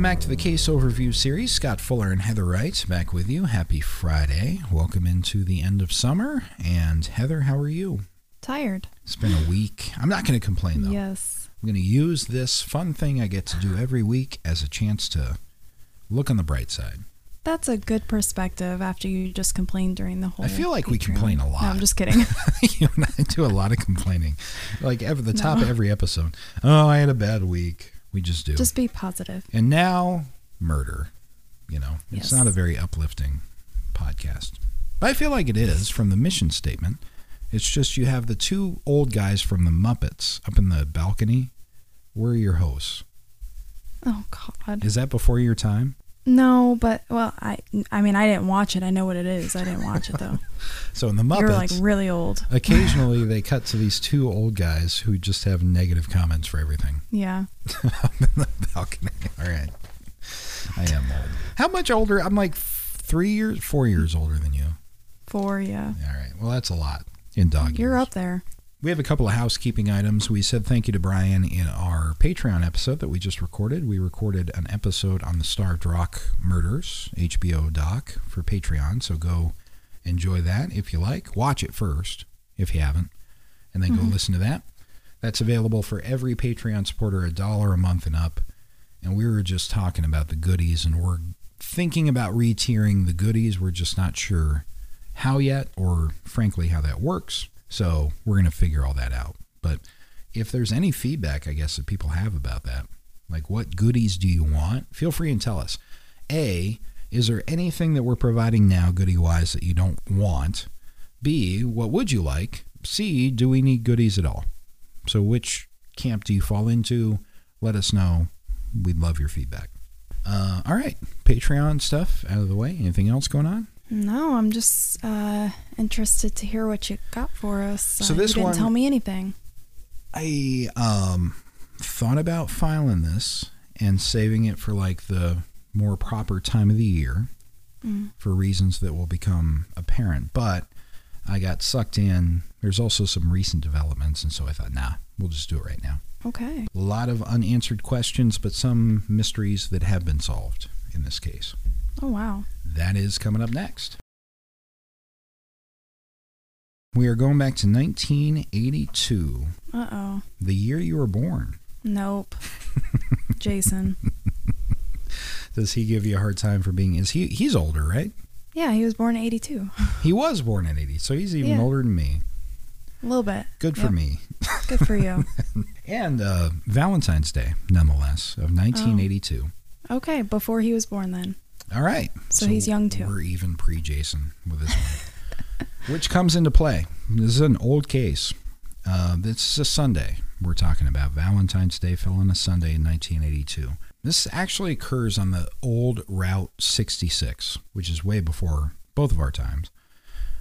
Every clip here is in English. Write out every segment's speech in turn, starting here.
Welcome back to the case overview series. Scott Fuller and Heather Wright back with you. Happy Friday. Welcome into the end of summer. And Heather, how are you? Tired. It's been a week. I'm not going to complain though. Yes. I'm going to use this fun thing I get to do every week as a chance to look on the bright side. That's a good perspective after you just complained during the whole. I feel like we complain a lot. No, I'm just kidding. you and I do a lot of complaining. Like at the top of every episode. Oh, I had a bad week. We just do. just be positive. And now, murder. You know, it's Yes. not a very uplifting podcast. But I feel like it is from the mission statement. It's just you have the two old guys from the Muppets up in the balcony. We're your hosts. Oh God. Is that before your time? No, but well, I I mean I didn't watch it. I know what it is. I didn't watch it though. So in the Muppets, You're like really old. occasionally they cut to these two old guys who just have negative comments for everything. Yeah. up in the balcony. All right. I am old. How much older? I'm like three years, four years older than you. Four. Yeah. All right. Well, that's a lot in dog You're years. up there. We have a couple of housekeeping items. We said thank you to Brian in our Patreon episode that we just recorded. We recorded an episode on the Starved Rock Murders HBO doc for Patreon. So go enjoy that if you like. Watch it first if you haven't, and then go mm-hmm. listen to that. That's available for every Patreon supporter, a dollar a month and up. And we were just talking about the goodies, and we're thinking about re-tiering the goodies. We're just not sure how yet, or frankly, how that works. So we're going to figure all that out. But if there's any feedback, I guess, that people have about that, like what goodies do you want, feel free and tell us. A, is there anything that we're providing now, goodie wise, that you don't want? B, what would you like? C, do we need goodies at all? So which camp do you fall into? Let us know. We'd love your feedback. Uh, all right, Patreon stuff out of the way. Anything else going on? No, I'm just uh, interested to hear what you got for us. So Uh, this you didn't one- tell me anything. I um thought about filing this and saving it for like the more proper time of the year Mm. for reasons that will become apparent. But I got sucked in. There's also some recent developments, and so I thought, nah, we'll just do it right now. Okay. A lot of unanswered questions, but some mysteries that have been solved in this case. Oh wow. That is coming up next. We are going back to 1982, Uh oh. the year you were born. Nope. Jason. Does he give you a hard time for being? Is he? He's older, right? Yeah, he was born in '82. He was born in '80, so he's even Yeah. older than me. A little bit. Good for Yep. me. Good for you. And uh, Valentine's Day, nonetheless, of 1982. Okay, before he was born then. All right. So he's young, too. We're even pre-Jason with this one, which comes into play. This is an old case. Uh, this is a Sunday. We're talking about Valentine's Day fell on a Sunday in 1982. This actually occurs on the old Route 66, which is way before both of our times.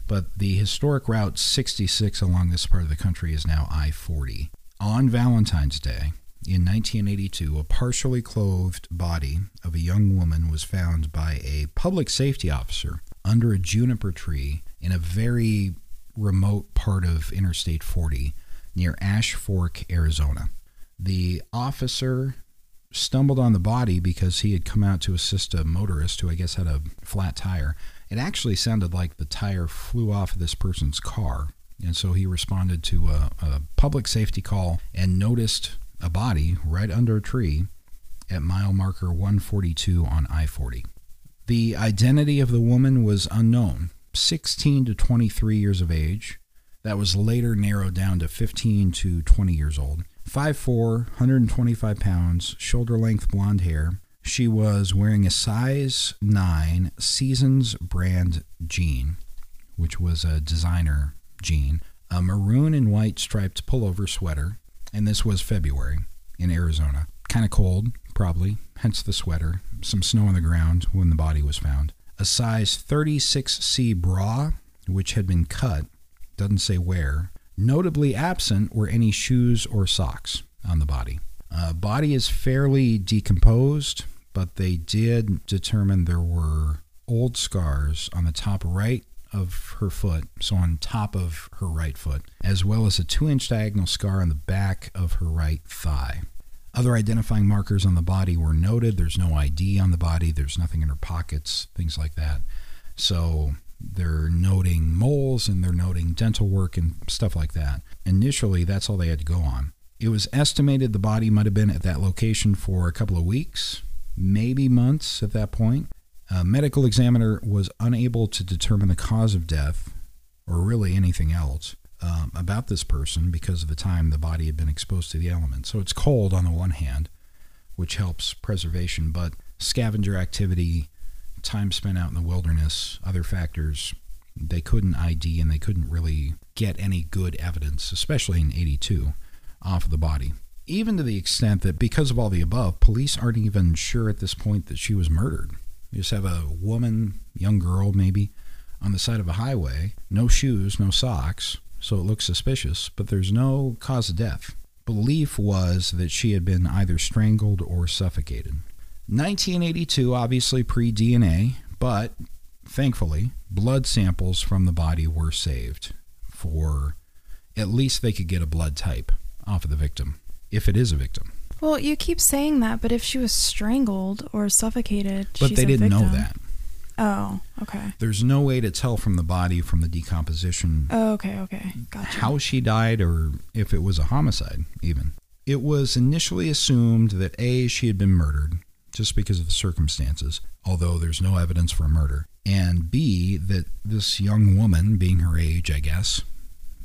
But the historic Route 66 along this part of the country is now I 40. On Valentine's Day in 1982, a partially clothed body of a young woman was found by a public safety officer under a juniper tree in a very remote part of Interstate 40 near Ash Fork, Arizona. The officer stumbled on the body because he had come out to assist a motorist who I guess had a flat tire. It actually sounded like the tire flew off of this person's car. And so he responded to a, a public safety call and noticed a body right under a tree at mile marker 142 on I 40. The identity of the woman was unknown 16 to 23 years of age. That was later narrowed down to 15 to 20 years old. 5'4, 125 pounds, shoulder length blonde hair. She was wearing a size 9 Sasson brand jean, which was a designer jean, a maroon and white striped pullover sweater, and this was February in Arizona. Kind of cold, probably, hence the sweater. Some snow on the ground when the body was found. A size 36C bra, which had been cut, doesn't say where. Notably absent were any shoes or socks on the body. Uh, body is fairly decomposed, but they did determine there were old scars on the top right of her foot, so on top of her right foot, as well as a two inch diagonal scar on the back of her right thigh. Other identifying markers on the body were noted. There's no ID on the body, there's nothing in her pockets, things like that. So they're noting moles and they're noting dental work and stuff like that. Initially, that's all they had to go on. It was estimated the body might have been at that location for a couple of weeks, maybe months at that point. A medical examiner was unable to determine the cause of death or really anything else um, about this person because of the time the body had been exposed to the elements. So it's cold on the one hand, which helps preservation, but scavenger activity, time spent out in the wilderness, other factors, they couldn't ID and they couldn't really get any good evidence, especially in 82, off of the body. Even to the extent that because of all the above, police aren't even sure at this point that she was murdered. You just have a woman, young girl maybe, on the side of a highway, no shoes, no socks, so it looks suspicious, but there's no cause of death. Belief was that she had been either strangled or suffocated. 1982, obviously pre DNA, but thankfully, blood samples from the body were saved for at least they could get a blood type off of the victim, if it is a victim. Well, you keep saying that, but if she was strangled or suffocated, But they didn't know that. Oh, okay. There's no way to tell from the body from the decomposition Oh, okay, okay. Gotcha. how she died or if it was a homicide, even. It was initially assumed that A, she had been murdered just because of the circumstances, although there's no evidence for a murder, and B, that this young woman, being her age, I guess,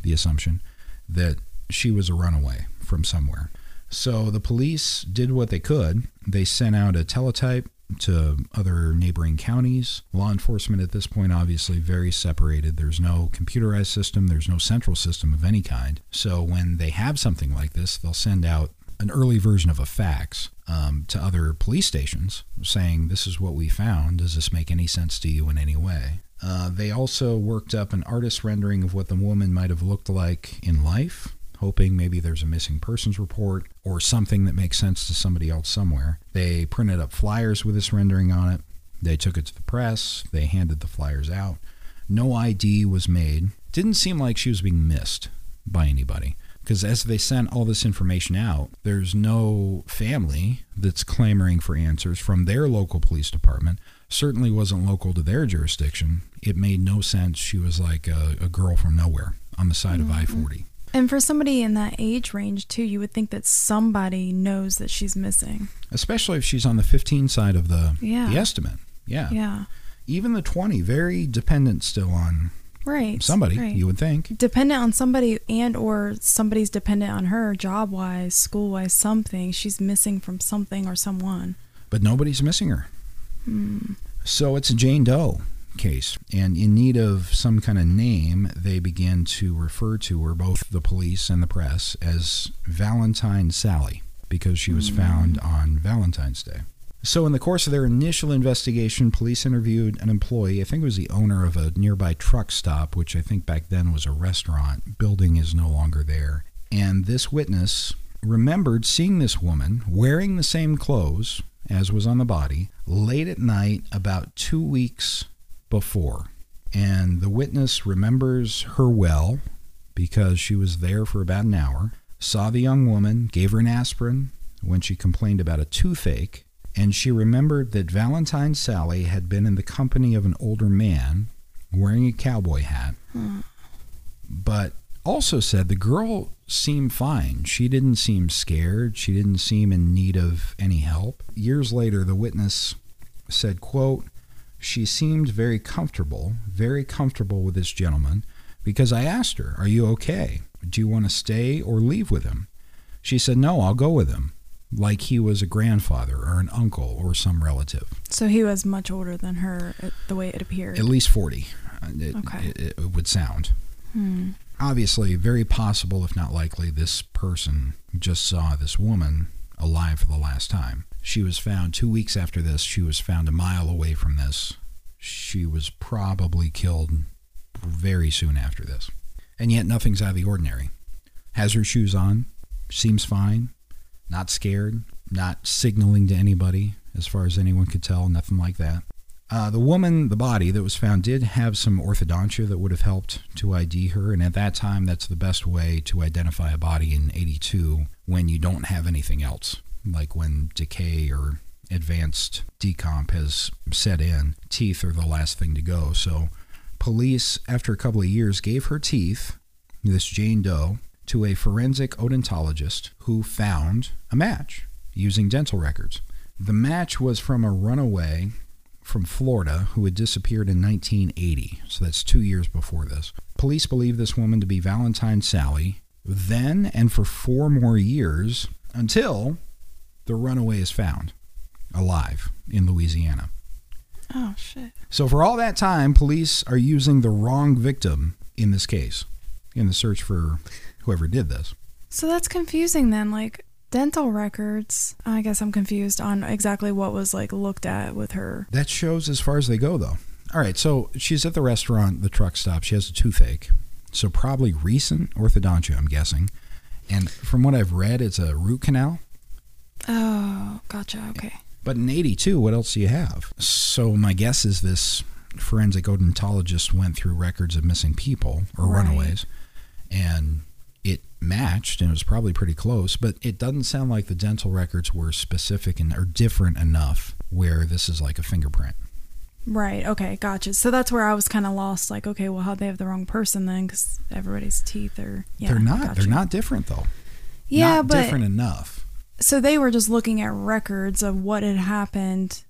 the assumption, that she was a runaway from somewhere. So the police did what they could. They sent out a teletype to other neighboring counties. Law enforcement at this point, obviously, very separated. There's no computerized system, there's no central system of any kind. So when they have something like this, they'll send out an early version of a fax um, to other police stations saying, This is what we found. Does this make any sense to you in any way? Uh, they also worked up an artist rendering of what the woman might have looked like in life hoping maybe there's a missing persons report or something that makes sense to somebody else somewhere. They printed up flyers with this rendering on it. They took it to the press. They handed the flyers out. No ID was made. Didn't seem like she was being missed by anybody. Because as they sent all this information out, there's no family that's clamoring for answers from their local police department. Certainly wasn't local to their jurisdiction. It made no sense. She was like a, a girl from nowhere on the side of mm-hmm. I 40. And for somebody in that age range too, you would think that somebody knows that she's missing. especially if she's on the 15 side of the, Yeah. the estimate. Yeah. Yeah. Even the 20, very dependent still on Right. somebody, Right. you would think. dependent on somebody and or somebody's dependent on her job wise, school wise, something. She's missing from something or someone. But nobody's missing her. Hmm. So it's Jane Doe case. And in need of some kind of name, they began to refer to her, both the police and the press, as Valentine Sally because she was found mm. on Valentine's Day. So, in the course of their initial investigation, police interviewed an employee. I think it was the owner of a nearby truck stop, which I think back then was a restaurant. Building is no longer there. And this witness remembered seeing this woman wearing the same clothes as was on the body late at night about two weeks before. And the witness remembers her well because she was there for about an hour, saw the young woman, gave her an aspirin when she complained about a toothache, and she remembered that Valentine Sally had been in the company of an older man wearing a cowboy hat, but also said the girl seemed fine. She didn't seem scared. She didn't seem in need of any help. Years later, the witness said, quote, she seemed very comfortable, very comfortable with this gentleman because I asked her, Are you okay? Do you want to stay or leave with him? She said, No, I'll go with him, like he was a grandfather or an uncle or some relative. So he was much older than her, uh, the way it appeared. At least 40, uh, it, Okay. it, it would sound. Hmm. Obviously, very possible, if not likely, this person just saw this woman alive for the last time. She was found two weeks after this. She was found a mile away from this. She was probably killed very soon after this. And yet, nothing's out of the ordinary. Has her shoes on, seems fine, not scared, not signaling to anybody, as far as anyone could tell, nothing like that. Uh, the woman, the body that was found, did have some orthodontia that would have helped to ID her, and at that time, that's the best way to identify a body in 82 when you don't have anything else. Like when decay or advanced decomp has set in, teeth are the last thing to go. So, police, after a couple of years, gave her teeth, this Jane Doe, to a forensic odontologist who found a match using dental records. The match was from a runaway from Florida who had disappeared in 1980, so that's two years before this. Police believe this woman to be Valentine Sally, then and for four more years until the runaway is found alive in Louisiana. Oh shit. So for all that time, police are using the wrong victim in this case in the search for whoever did this. So that's confusing then. Like dental records. I guess I'm confused on exactly what was like looked at with her. That shows as far as they go, though. All right, so she's at the restaurant, the truck stop. She has a toothache. So probably recent orthodontia, I'm guessing. And from what I've read, it's a root canal. Oh, gotcha. Okay. But in 82, what else do you have? So my guess is this forensic odontologist went through records of missing people or Right. runaways and it matched and it was probably pretty close, but it doesn't sound like the dental records were specific and or different enough where this is like a fingerprint. Right. Okay. Gotcha. So that's where I was kind of lost. Like, okay, well, how'd they have the wrong person then? Because everybody's teeth are. Yeah, they're not. gotcha. They're not different though. Yeah, not but different enough. So they were just looking at records of what had happened,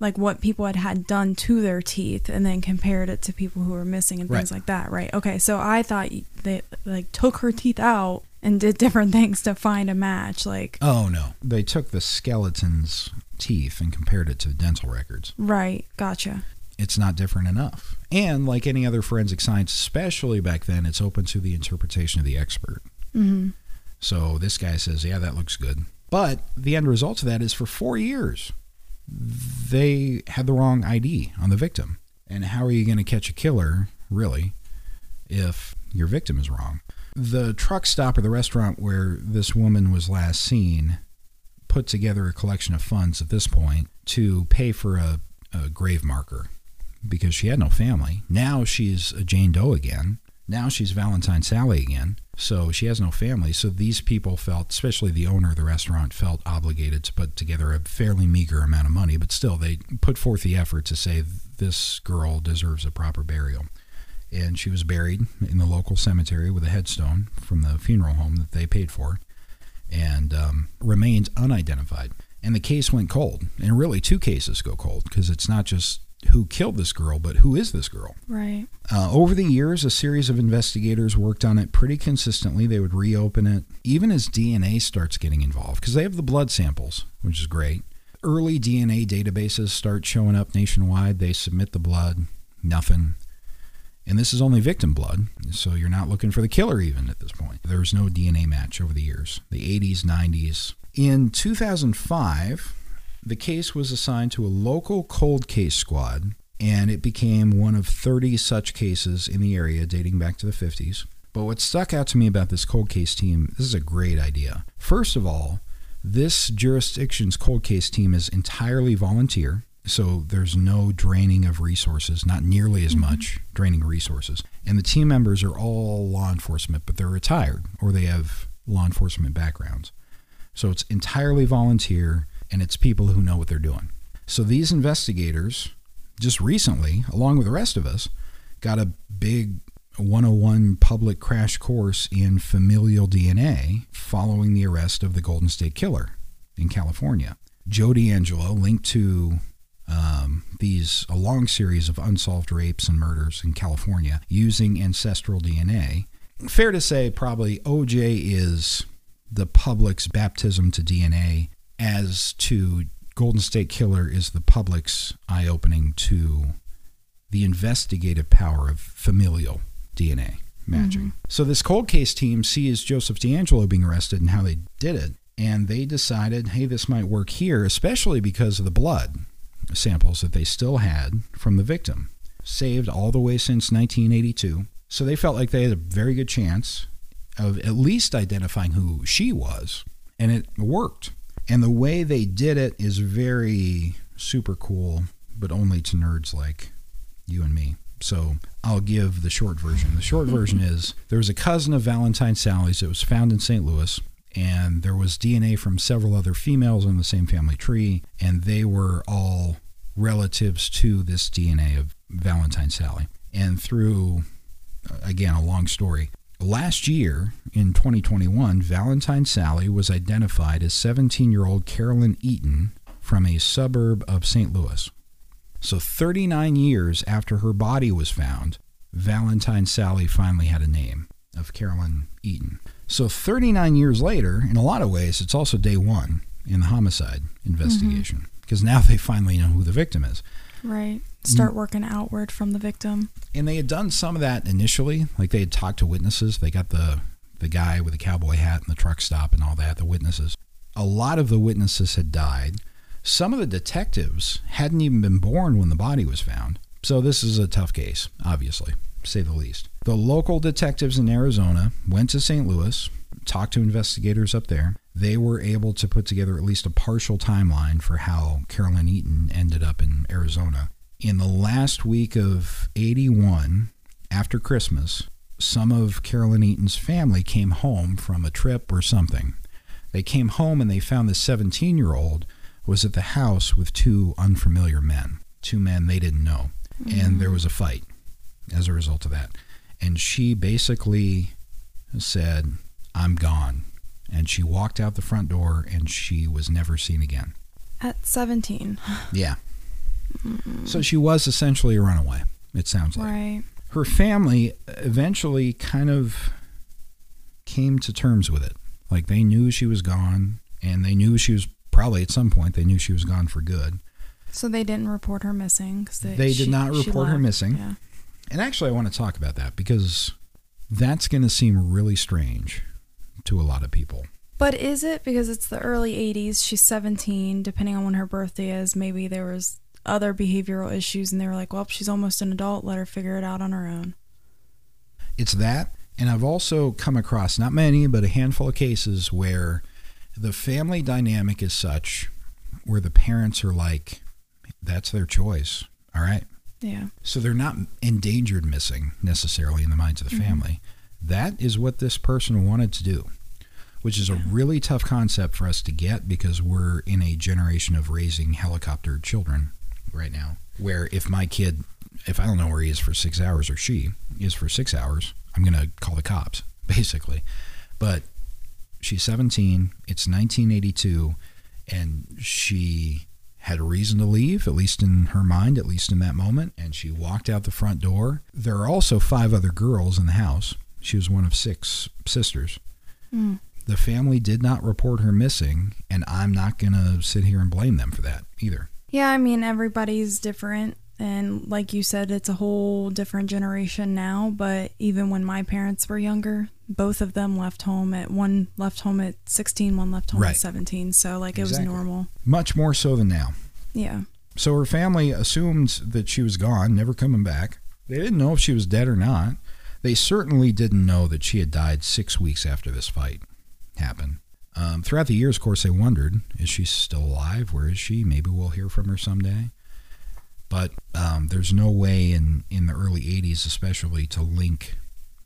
like what people had had done to their teeth, and then compared it to people who were missing and things Right. like that. Right. Okay. So I thought they like took her teeth out and did different things to find a match. Like, Oh no. They took the skeleton's teeth and compared it to dental records. right. Gotcha. It's not different enough. And like any other forensic science, especially back then, it's open to the interpretation of the expert. hmm So this guy says, "Yeah, that looks good." But the end result of that is for 4 years they had the wrong ID on the victim. And how are you going to catch a killer, really, if your victim is wrong? The truck stop or the restaurant where this woman was last seen put together a collection of funds at this point to pay for a, a grave marker because she had no family. Now she's a Jane Doe again. Now she's Valentine Sally again. So she has no family. So these people felt, especially the owner of the restaurant, felt obligated to put together a fairly meager amount of money, but still they put forth the effort to say this girl deserves a proper burial. And she was buried in the local cemetery with a headstone from the funeral home that they paid for and um, remains unidentified. And the case went cold. And really, two cases go cold because it's not just who killed this girl, but who is this girl? Right. Uh, over the years, a series of investigators worked on it pretty consistently. They would reopen it, even as DNA starts getting involved, because they have the blood samples, which is great. Early DNA databases start showing up nationwide. They submit the blood, nothing. And this is only victim blood, so you're not looking for the killer even at this point. There was no DNA match over the years, the 80s, 90s. In 2005, the case was assigned to a local cold case squad, and it became one of 30 such cases in the area dating back to the 50s. But what stuck out to me about this cold case team, this is a great idea. First of all, this jurisdiction's cold case team is entirely volunteer, so there's no draining of resources, not nearly as mm-hmm. much draining resources. And the team members are all law enforcement, but they're retired or they have law enforcement backgrounds. So it's entirely volunteer and it's people who know what they're doing. So these investigators, just recently, along with the rest of us, got a big 101 public crash course in familial DNA following the arrest of the Golden State Killer in California. Joe DeAngelo linked to um, these a long series of unsolved rapes and murders in California using ancestral DNA. Fair to say, probably OJ is the public's baptism to DNA, as to Golden State Killer is the public's eye opening to the investigative power of familial DNA matching. Mm-hmm. So this cold case team sees Joseph DeAngelo being arrested and how they did it, and they decided, hey, this might work here, especially because of the blood samples that they still had from the victim, saved all the way since 1982. So they felt like they had a very good chance of at least identifying who she was, and it worked. And the way they did it is very super cool, but only to nerds like you and me. So I'll give the short version. The short version is there was a cousin of Valentine Sally's that was found in St. Louis, and there was DNA from several other females in the same family tree, and they were all relatives to this DNA of Valentine Sally. And through, again, a long story, last year in 2021, Valentine Sally was identified as 17 year old Carolyn Eaton from a suburb of St. Louis. So, 39 years after her body was found, Valentine Sally finally had a name of Carolyn Eaton. So, 39 years later, in a lot of ways, it's also day one in the homicide mm-hmm. investigation because now they finally know who the victim is. Right. Start mm. working outward from the victim. And they had done some of that initially, like they had talked to witnesses. They got the the guy with the cowboy hat and the truck stop and all that, the witnesses. A lot of the witnesses had died. Some of the detectives hadn't even been born when the body was found. So this is a tough case, obviously, say the least. The local detectives in Arizona went to St. Louis, talked to investigators up there. They were able to put together at least a partial timeline for how Carolyn Eaton ended up in Arizona. In the last week of 81, after Christmas, some of Carolyn Eaton's family came home from a trip or something. They came home and they found the 17 year old was at the house with two unfamiliar men, two men they didn't know. Mm-hmm. And there was a fight as a result of that. And she basically said, I'm gone. And she walked out the front door and she was never seen again. At 17. yeah. Mm-mm. So she was essentially a runaway, it sounds like. Right. Her family eventually kind of came to terms with it. Like they knew she was gone and they knew she was probably at some point they knew she was gone for good. So they didn't report her missing. They, they did she, not report her missing. Yeah. And actually, I want to talk about that because that's going to seem really strange to a lot of people. But is it because it's the early 80s? She's 17. Depending on when her birthday is, maybe there was other behavioral issues, and they were like, "Well, she's almost an adult. Let her figure it out on her own." It's that, and I've also come across not many, but a handful of cases where the family dynamic is such where the parents are like, "That's their choice." All right. Yeah. So they're not endangered missing necessarily in the minds of the mm-hmm. family. That is what this person wanted to do, which is a really tough concept for us to get because we're in a generation of raising helicopter children right now. Where if my kid, if I don't know where he is for six hours or she is for six hours, I'm going to call the cops, basically. But she's 17, it's 1982, and she had a reason to leave, at least in her mind, at least in that moment, and she walked out the front door. There are also five other girls in the house. She was one of six sisters. Mm. The family did not report her missing, and I'm not going to sit here and blame them for that either. Yeah, I mean, everybody's different. And like you said, it's a whole different generation now. But even when my parents were younger, both of them left home at one left home at 16, one left home right. at 17. So like exactly. it was normal. Much more so than now. Yeah. So her family assumed that she was gone, never coming back. They didn't know if she was dead or not. They certainly didn't know that she had died six weeks after this fight happened. Um, throughout the years, of course, they wondered, is she still alive? Where is she? Maybe we'll hear from her someday. But um, there's no way in, in the early 80s, especially, to link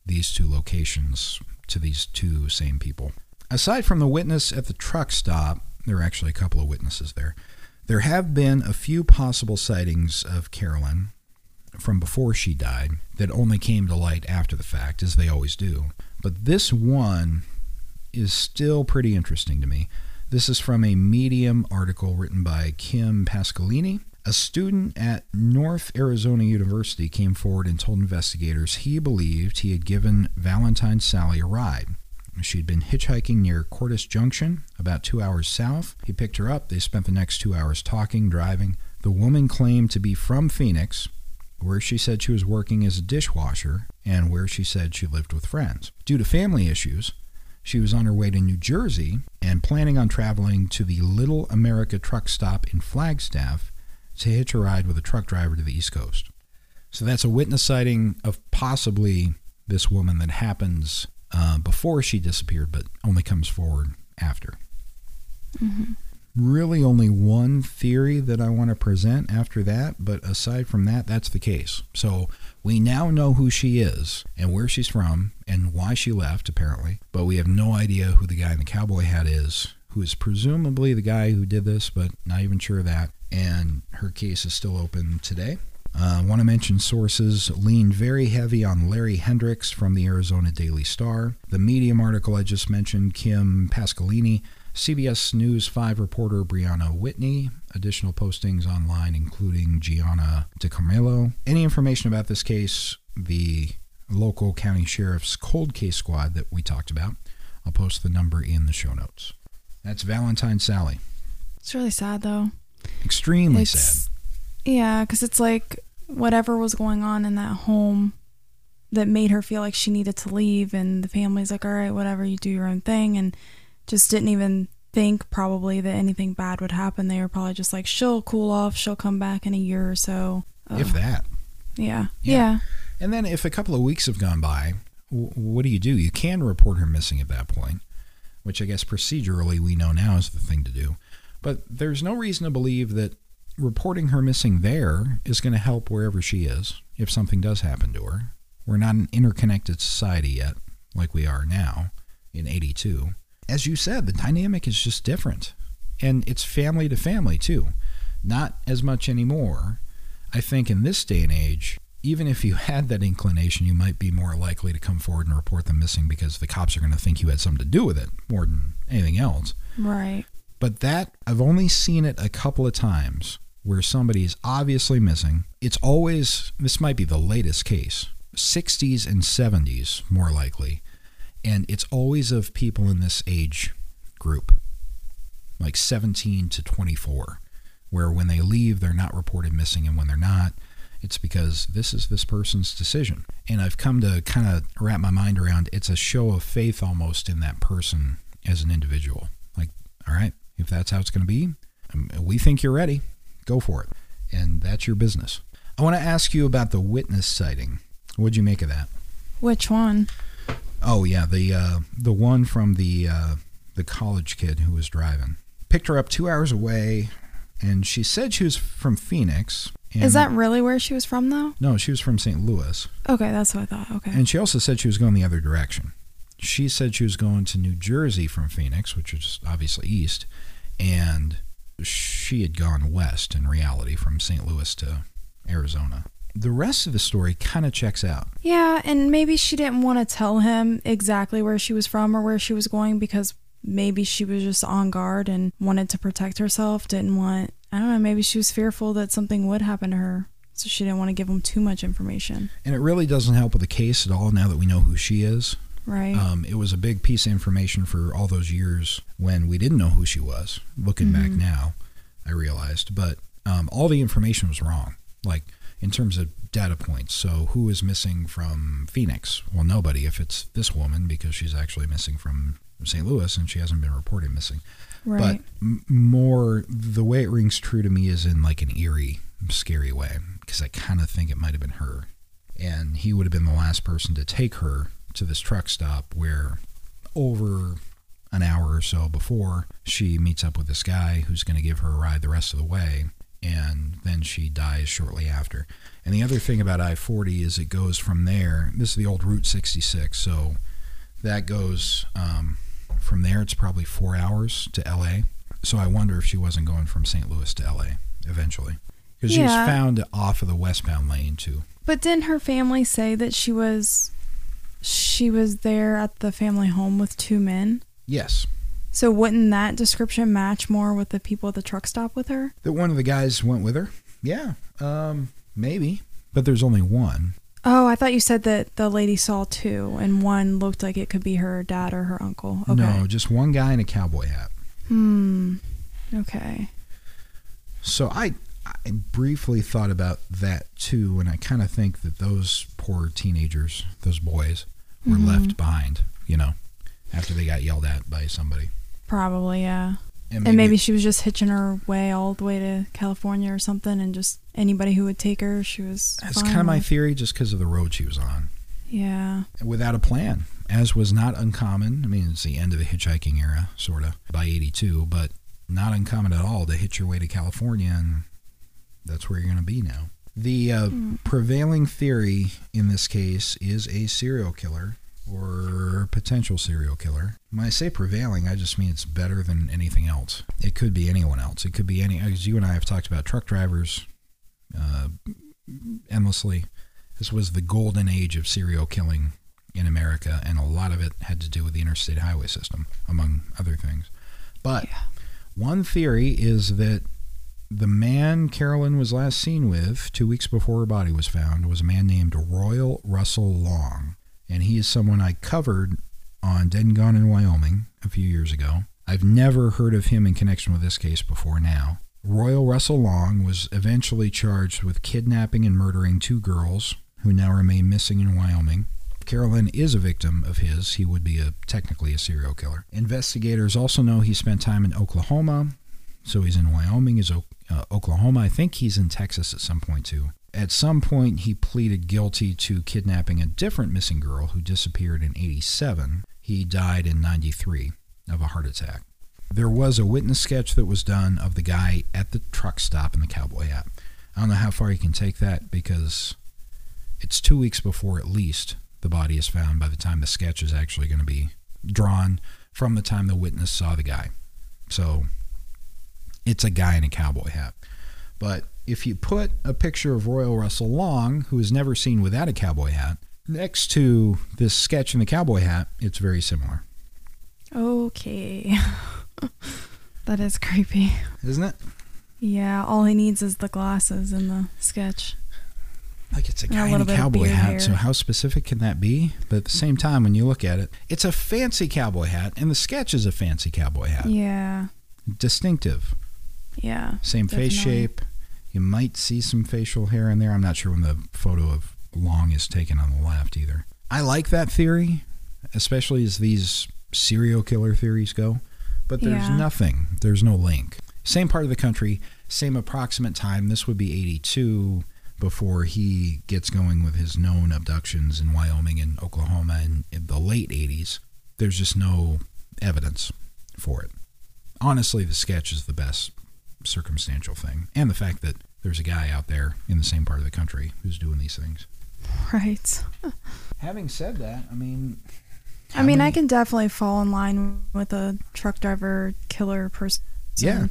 these two locations to these two same people. Aside from the witness at the truck stop, there are actually a couple of witnesses there. There have been a few possible sightings of Carolyn from before she died that only came to light after the fact, as they always do. But this one is still pretty interesting to me. This is from a Medium article written by Kym Pasqualini a student at North Arizona University came forward and told investigators he believed he had given Valentine Sally a ride. She'd been hitchhiking near Cordes Junction, about two hours south. He picked her up. They spent the next two hours talking, driving. The woman claimed to be from Phoenix, where she said she was working as a dishwasher and where she said she lived with friends. Due to family issues, she was on her way to New Jersey and planning on traveling to the Little America truck stop in Flagstaff to hitch a ride with a truck driver to the East Coast. So that's a witness sighting of possibly this woman that happens uh, before she disappeared, but only comes forward after. Mm-hmm. really only one theory that I want to present after that, but aside from that, that's the case. So we now know who she is and where she's from and why she left, apparently, but we have no idea who the guy in the cowboy hat is, who is presumably the guy who did this, but not even sure of that. And her case is still open today. I uh, want to mention sources lean very heavy on Larry Hendricks from the Arizona Daily Star. The Medium article I just mentioned, Kym Pasqualini, CBS News 5 reporter Briana Whitney, additional postings online including Gianna DiCarmelo. Any information about this case, the local county sheriff's cold case squad that we talked about, I'll post the number in the show notes. That's Valentine Sally. It's really sad though. Extremely It's- sad. Yeah, because it's like whatever was going on in that home that made her feel like she needed to leave, and the family's like, all right, whatever, you do your own thing, and just didn't even think probably that anything bad would happen. They were probably just like, she'll cool off, she'll come back in a year or so. If that. yeah. Yeah. yeah, And then if a couple of weeks have gone by, w- what do you do? You can report her missing at that point, which I guess procedurally we know now is the thing to do. But there's no reason to believe that reporting her missing there is going to help wherever she is if something does happen to her. We're not an interconnected society yet, like we are now in 82. As you said, the dynamic is just different. And it's family to family, too. Not as much anymore. I think in this day and age, even if you had that inclination, you might be more likely to come forward and report them missing because the cops are going to think you had something to do with it more than anything else. right. But that, I've only seen it a couple of times where somebody is obviously missing. It's always, this might be the latest case, 60s and 70s, more likely. And it's always of people in this age group, like 17 to 24, where when they leave, they're not reported missing. And when they're not, it's because this is this person's decision. And I've come to kind of wrap my mind around it's a show of faith almost in that person as an individual. Like, all right, if that's how it's going to be, um, we think you're ready, go for it. And that's your business. I want to ask you about the witness sighting. What'd you make of that? Which one? Oh yeah, the uh, the one from the uh, the college kid who was driving picked her up two hours away, and she said she was from Phoenix. And Is that really where she was from though? no? She was from St. Louis, Okay, that's what I thought. Okay. and she also said she was going the other direction. She said she was going to New Jersey from Phoenix, which is obviously east, and she had gone west in reality from St. Louis to Arizona. The rest of the story kind of checks out. Yeah, and maybe she didn't want to tell him exactly where she was from or where she was going because maybe she was just on guard and wanted to protect herself, didn't want, I don't know, maybe she was fearful that something would happen to her. So she didn't want to give him too much information, And it really doesn't help with the case at all now that we know who she is. right? Um, it was a big piece of information for all those years when we didn't know who she was. Looking back Mhm. now, I realized, but um, all the information was wrong. Like in terms of data points. So who is missing from Phoenix? Well, nobody. If it's this woman, because she's actually missing from St. Louis and she hasn't been reported missing. right. But m- more, the way it rings true to me is in like an eerie, scary way, because I kind of think it might have been her. And he would have been the last person to take her to this truck stop where over an hour or so before she meets up with this guy who's going to give her a ride the rest of the way. And then she dies shortly after. And the other thing about I 40 is it goes from there. This is the old Route 66. So that goes um, from there, it's probably four hours to LA. So I wonder if she wasn't going from St. Louis to LA eventually. Because she was found off of the westbound lane, too. But didn't her family say that she was she was there at the family home with two men? Yes. So wouldn't that description match more with the people at the truck stop with her? That one of the guys went with her? Yeah. Um, maybe. But there's only one. Oh, I thought you said that the lady saw two, and one looked like it could be her dad or her uncle. Okay. No, just one guy in a cowboy hat. Hmm. Okay. So I, I briefly thought about that too, and I kind of think that those poor teenagers, those boys, were Mhm. left behind, you know, after they got yelled at by somebody. Probably, yeah. And maybe she was just hitching her way all the way to California or something, and just anybody who would take her, she was. that's kind of my theory, just because of the road she was on, Yeah. without a plan, as was not uncommon. I mean, it's the end of the hitchhiking era, sort of by '82, but not uncommon at all to hitch your way to California, and that's where you're going to be now. The uh, prevailing theory in this case is a serial killer or potential serial killer. When I say prevailing, I just mean it's better than anything else. It could be anyone else. It could be any, as you and I have talked about truck drivers uh, endlessly. This was the golden age of serial killing in America, and a lot of it had to do with the interstate highway system, among other things. But Yeah. one theory is that the man Carolyn was last seen with two weeks before her body was found was a man named Royal Russell Long. And he is someone I covered on Dead and Gone in Wyoming a few years ago. I've never heard of him in connection with this case before now. Royal Russell Long was eventually charged with kidnapping and murdering two girls who now remain missing in Wyoming. Carolyn is a victim of his. He would be a technically a serial killer. Investigators also know he spent time in Oklahoma, so he's in Wyoming, is uh, Oklahoma. I think he's in Texas at some point too. At some point, he pleaded guilty to kidnapping a different missing girl who disappeared in 87. He died in 93 of a heart attack. There was a witness sketch that was done of the guy at the truck stop in the cowboy hat. I don't know how far you can take that because it's two weeks before at least the body is found by the time the sketch is actually going to be drawn from the time the witness saw the guy. So it's a guy in a cowboy hat. But if you put a picture of Royal Russell Long, who is never seen without a cowboy hat, next to this sketch in the cowboy hat, it's very similar, Okay. that is creepy. isn't it? Yeah, all he needs is the glasses and the sketch. Like it's a And a in a of cowboy hat. hair. So how specific can that be? But at the same time, when you look at it, it's a fancy cowboy hat, and the sketch is a fancy cowboy hat. Yeah. Distinctive. Yeah. Same face shape. You might see some facial hair in there. I'm not sure when the photo of Long is taken on the left either. I like that theory, especially as these serial killer theories go. But there's Yeah. nothing. There's no link. Same part of the country, same approximate time. This would be 82 before he gets going with his known abductions in Wyoming and Oklahoma in, in the late 80s. There's just no evidence for it. Honestly, the sketch is the best circumstantial thing. And the fact that there's a guy out there in the same part of the country who's doing these things. Right. Having said that, I mean, I mean, I can definitely fall in line with a truck driver killer person. Yeah.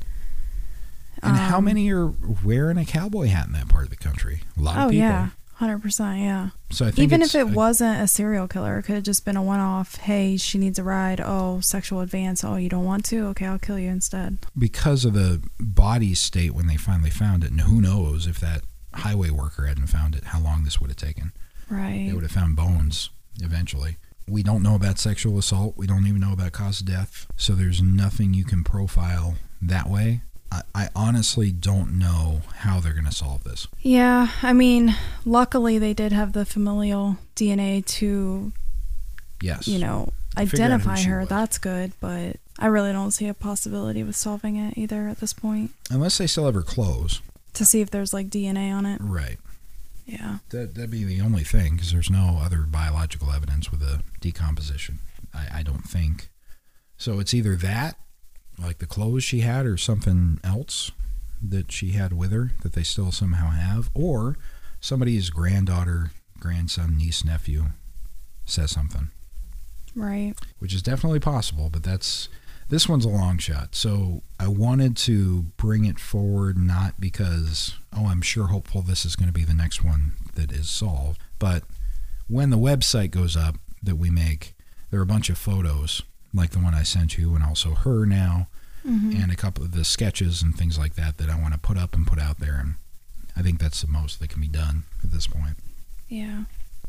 And how Um, many are wearing a cowboy hat in that part of the country? A lot of Oh people. yeah, hundred percent. Yeah. So I think Even if it a- wasn't a serial killer, it could have just been a one-off. Hey, she needs a ride. Oh, sexual advance. Oh, you don't want to? Okay, I'll kill you instead. because of the body state when they finally found it, and who knows if that highway worker hadn't found it, how long this would have taken. Right. They would have found bones eventually. We don't know about sexual assault. We don't even know about cause of death. So there's nothing you can profile that way. I, I honestly don't know how they're going to solve this. Yeah, I mean, luckily they did have the familial DNA to, Yes. you know, To figure out who identify her. was. That's good, but I really don't see a possibility with solving it either at this point. Unless they still have her clothes. To see if there's like DNA on it. Right. Yeah. That, that'd be the only thing because there's no other biological evidence with a decomposition. I, I don't think. So it's either that, like the clothes she had, or something else that she had with her that they still somehow have, or somebody's granddaughter, grandson, niece, nephew says something, Right. which is definitely possible, but that's. This one's a long shot. So I wanted to bring it forward not because, oh, I'm sure hopeful this is going to be the next one that is solved, but when the website goes up that we make, there are a bunch of photos like the one I sent you and also her now Mhm. and a couple of the sketches and things like that that I want to put up and put out there. And I think that's the most that can be done at this point. Yeah.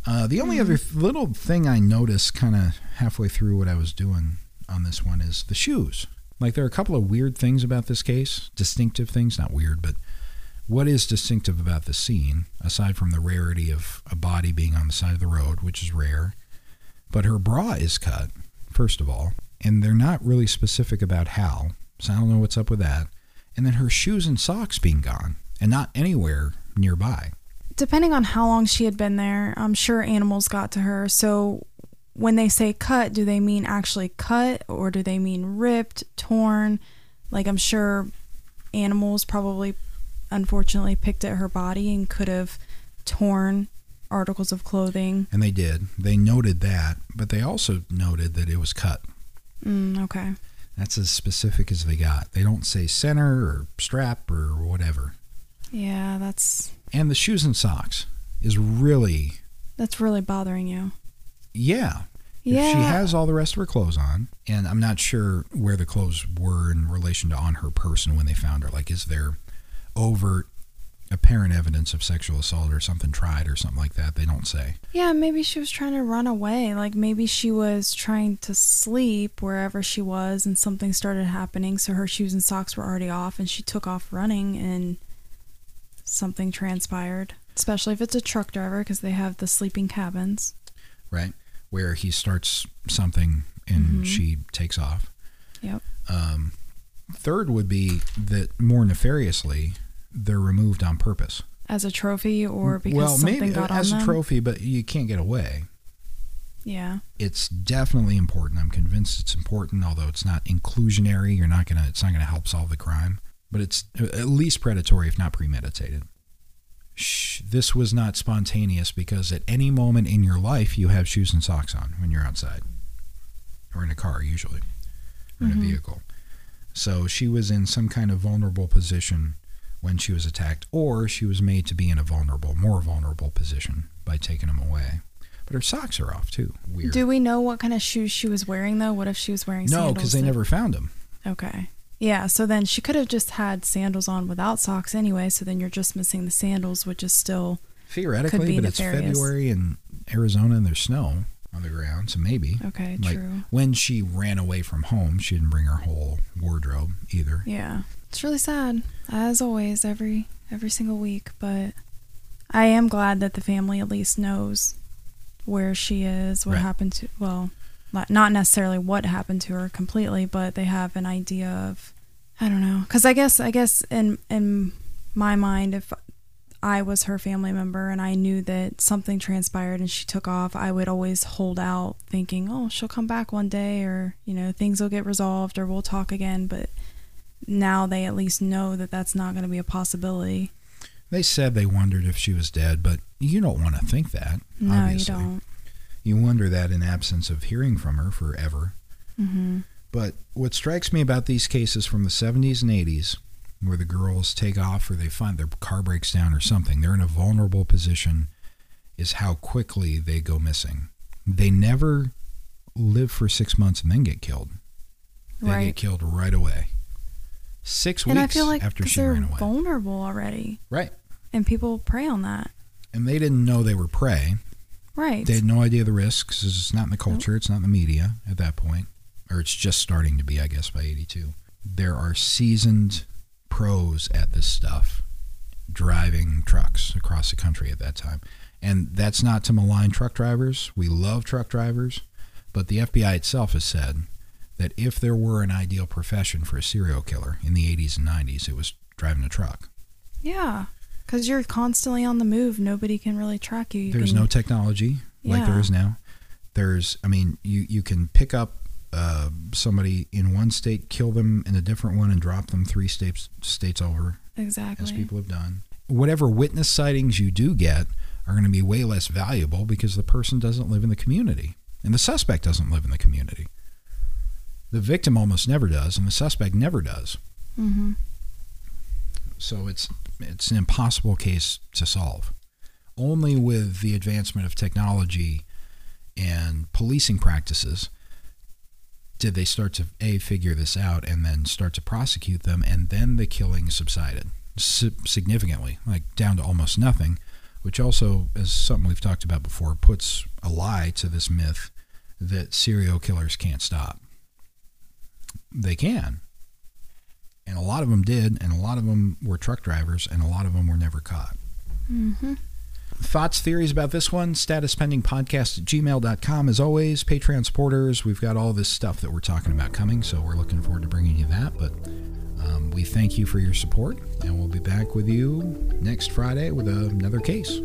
Uh, the only Mhm. other little thing I noticed kind of halfway through what I was doing on this one is the shoes. Like there are a couple of weird things about this case, distinctive things, not weird, but what is distinctive about the scene, aside from the rarity of a body being on the side of the road, which is rare, but her bra is cut, first of all, and they're not really specific about how, so I don't know what's up with that. And then her shoes and socks being gone, and not anywhere nearby. Depending on how long she had been there, I'm sure animals got to her. So when they say cut, do they mean actually cut or do they mean ripped, torn? Like I'm sure animals probably unfortunately picked at her body and could have torn articles of clothing. And they did. They noted that, but they also noted that it was cut. Mm, okay. That's as specific as they got. They don't say center or strap or whatever. Yeah, that's And the shoes and socks is really, that's really bothering you. yeah. If Yeah. she has all the rest of her clothes on, and I'm not sure where the clothes were in relation to on her person when they found her. Like, is there overt, apparent evidence of sexual assault or something tried or something like that? They don't say. Yeah, maybe she was trying to run away. Like maybe she was trying to sleep wherever she was and something started happening, so her shoes and socks were already off and she took off running and something transpired. Especially if it's a truck driver because they have the sleeping cabins. right? Where he starts something and Mhm. she takes off. Yep. Um, third would be that more nefariously, they're removed on purpose. As a trophy or because well, something maybe got as on a trophy, but you can't get away. Yeah. It's definitely important. I'm convinced it's important, although it's not inclusionary. You're not gonna. It's not gonna help solve the crime, but it's at least predatory, if not premeditated. Shh, this was not spontaneous because at any moment in your life you have shoes and socks on when you're outside, or in a car usually, or in Mhm. a vehicle. So she was in some kind of vulnerable position when she was attacked, or she was made to be in a vulnerable, more vulnerable position by taking them away. But her socks are off too. Weird. Do we know what kind of shoes she was wearing though? What if she was wearing sandals? no, because they that- never found them. Okay. Yeah, so then she could have just had sandals on without socks anyway, so then you're just missing the sandals, which is still Theoretically, be but it's. February in Arizona and there's snow on the ground, so maybe. okay, Like true. when she ran away from home, she didn't bring her whole wardrobe either. Yeah. It's really sad, as always, every every single week, but I am glad that the family at least knows where she is, what Right. happened to well, not- not necessarily what happened to her completely, but they have an idea of I don't know, cuz I guess I guess in in my mind if I was her family member and I knew that something transpired and she took off, I would always hold out thinking, "Oh, she'll come back one day or, you know, things will get resolved or we'll talk again." But now they at least know that that's not going to be a possibility. They said they wondered if she was dead, but you don't want to think that. No, obviously. you don't. You wonder that in absence of hearing from her forever. hmm But what strikes me about these cases from the 70s and 80s, where the girls take off or they find their car breaks down or something, they're in a vulnerable position, is how quickly they go missing. They never live for six months and then get killed. They Right. get killed right away. Six And I weeks feel like after she ran away. vulnerable already, right. and people prey on that. And they didn't know they were prey. Right. They had no idea of the risks. It's not in the culture. It's not in the media at that point, or it's just starting to be, I guess, by '82. There are seasoned pros at this stuff, driving trucks across the country at that time, and that's not to malign truck drivers. We love truck drivers, but the FBI itself has said that if there were an ideal profession for a serial killer in the '80s and '90s, it was driving a truck. yeah. Because you're constantly on the move. Nobody can really track you. you There's can, no technology like there Yeah. is now. There's, I mean, you you can pick up uh, somebody in one state, kill them in a different one, and drop them three states states over, exactly. as people have done. Whatever witness sightings you do get are going to be way less valuable because the person doesn't live in the community, and the suspect doesn't live in the community. The victim almost never does, and the suspect never does. Mm-hmm. So it's it's an impossible case to solve. Only with the advancement of technology and policing practices did they start to a figure this out and then start to prosecute them, and then the killing subsided significantly, like down to almost nothing. Which also, is something we've talked about before, puts a lie to this myth that serial killers can't stop. They can, and a lot of them did, and a lot of them were truck drivers, and a lot of them were never caught. hmm Thoughts, theories about this one? Status pending podcast at gmail.com. As always, Patreon supporters, we've got all this stuff that we're talking about coming, so we're looking forward to bringing you that. But um, we thank you for your support, and we'll be back with you next Friday with another case.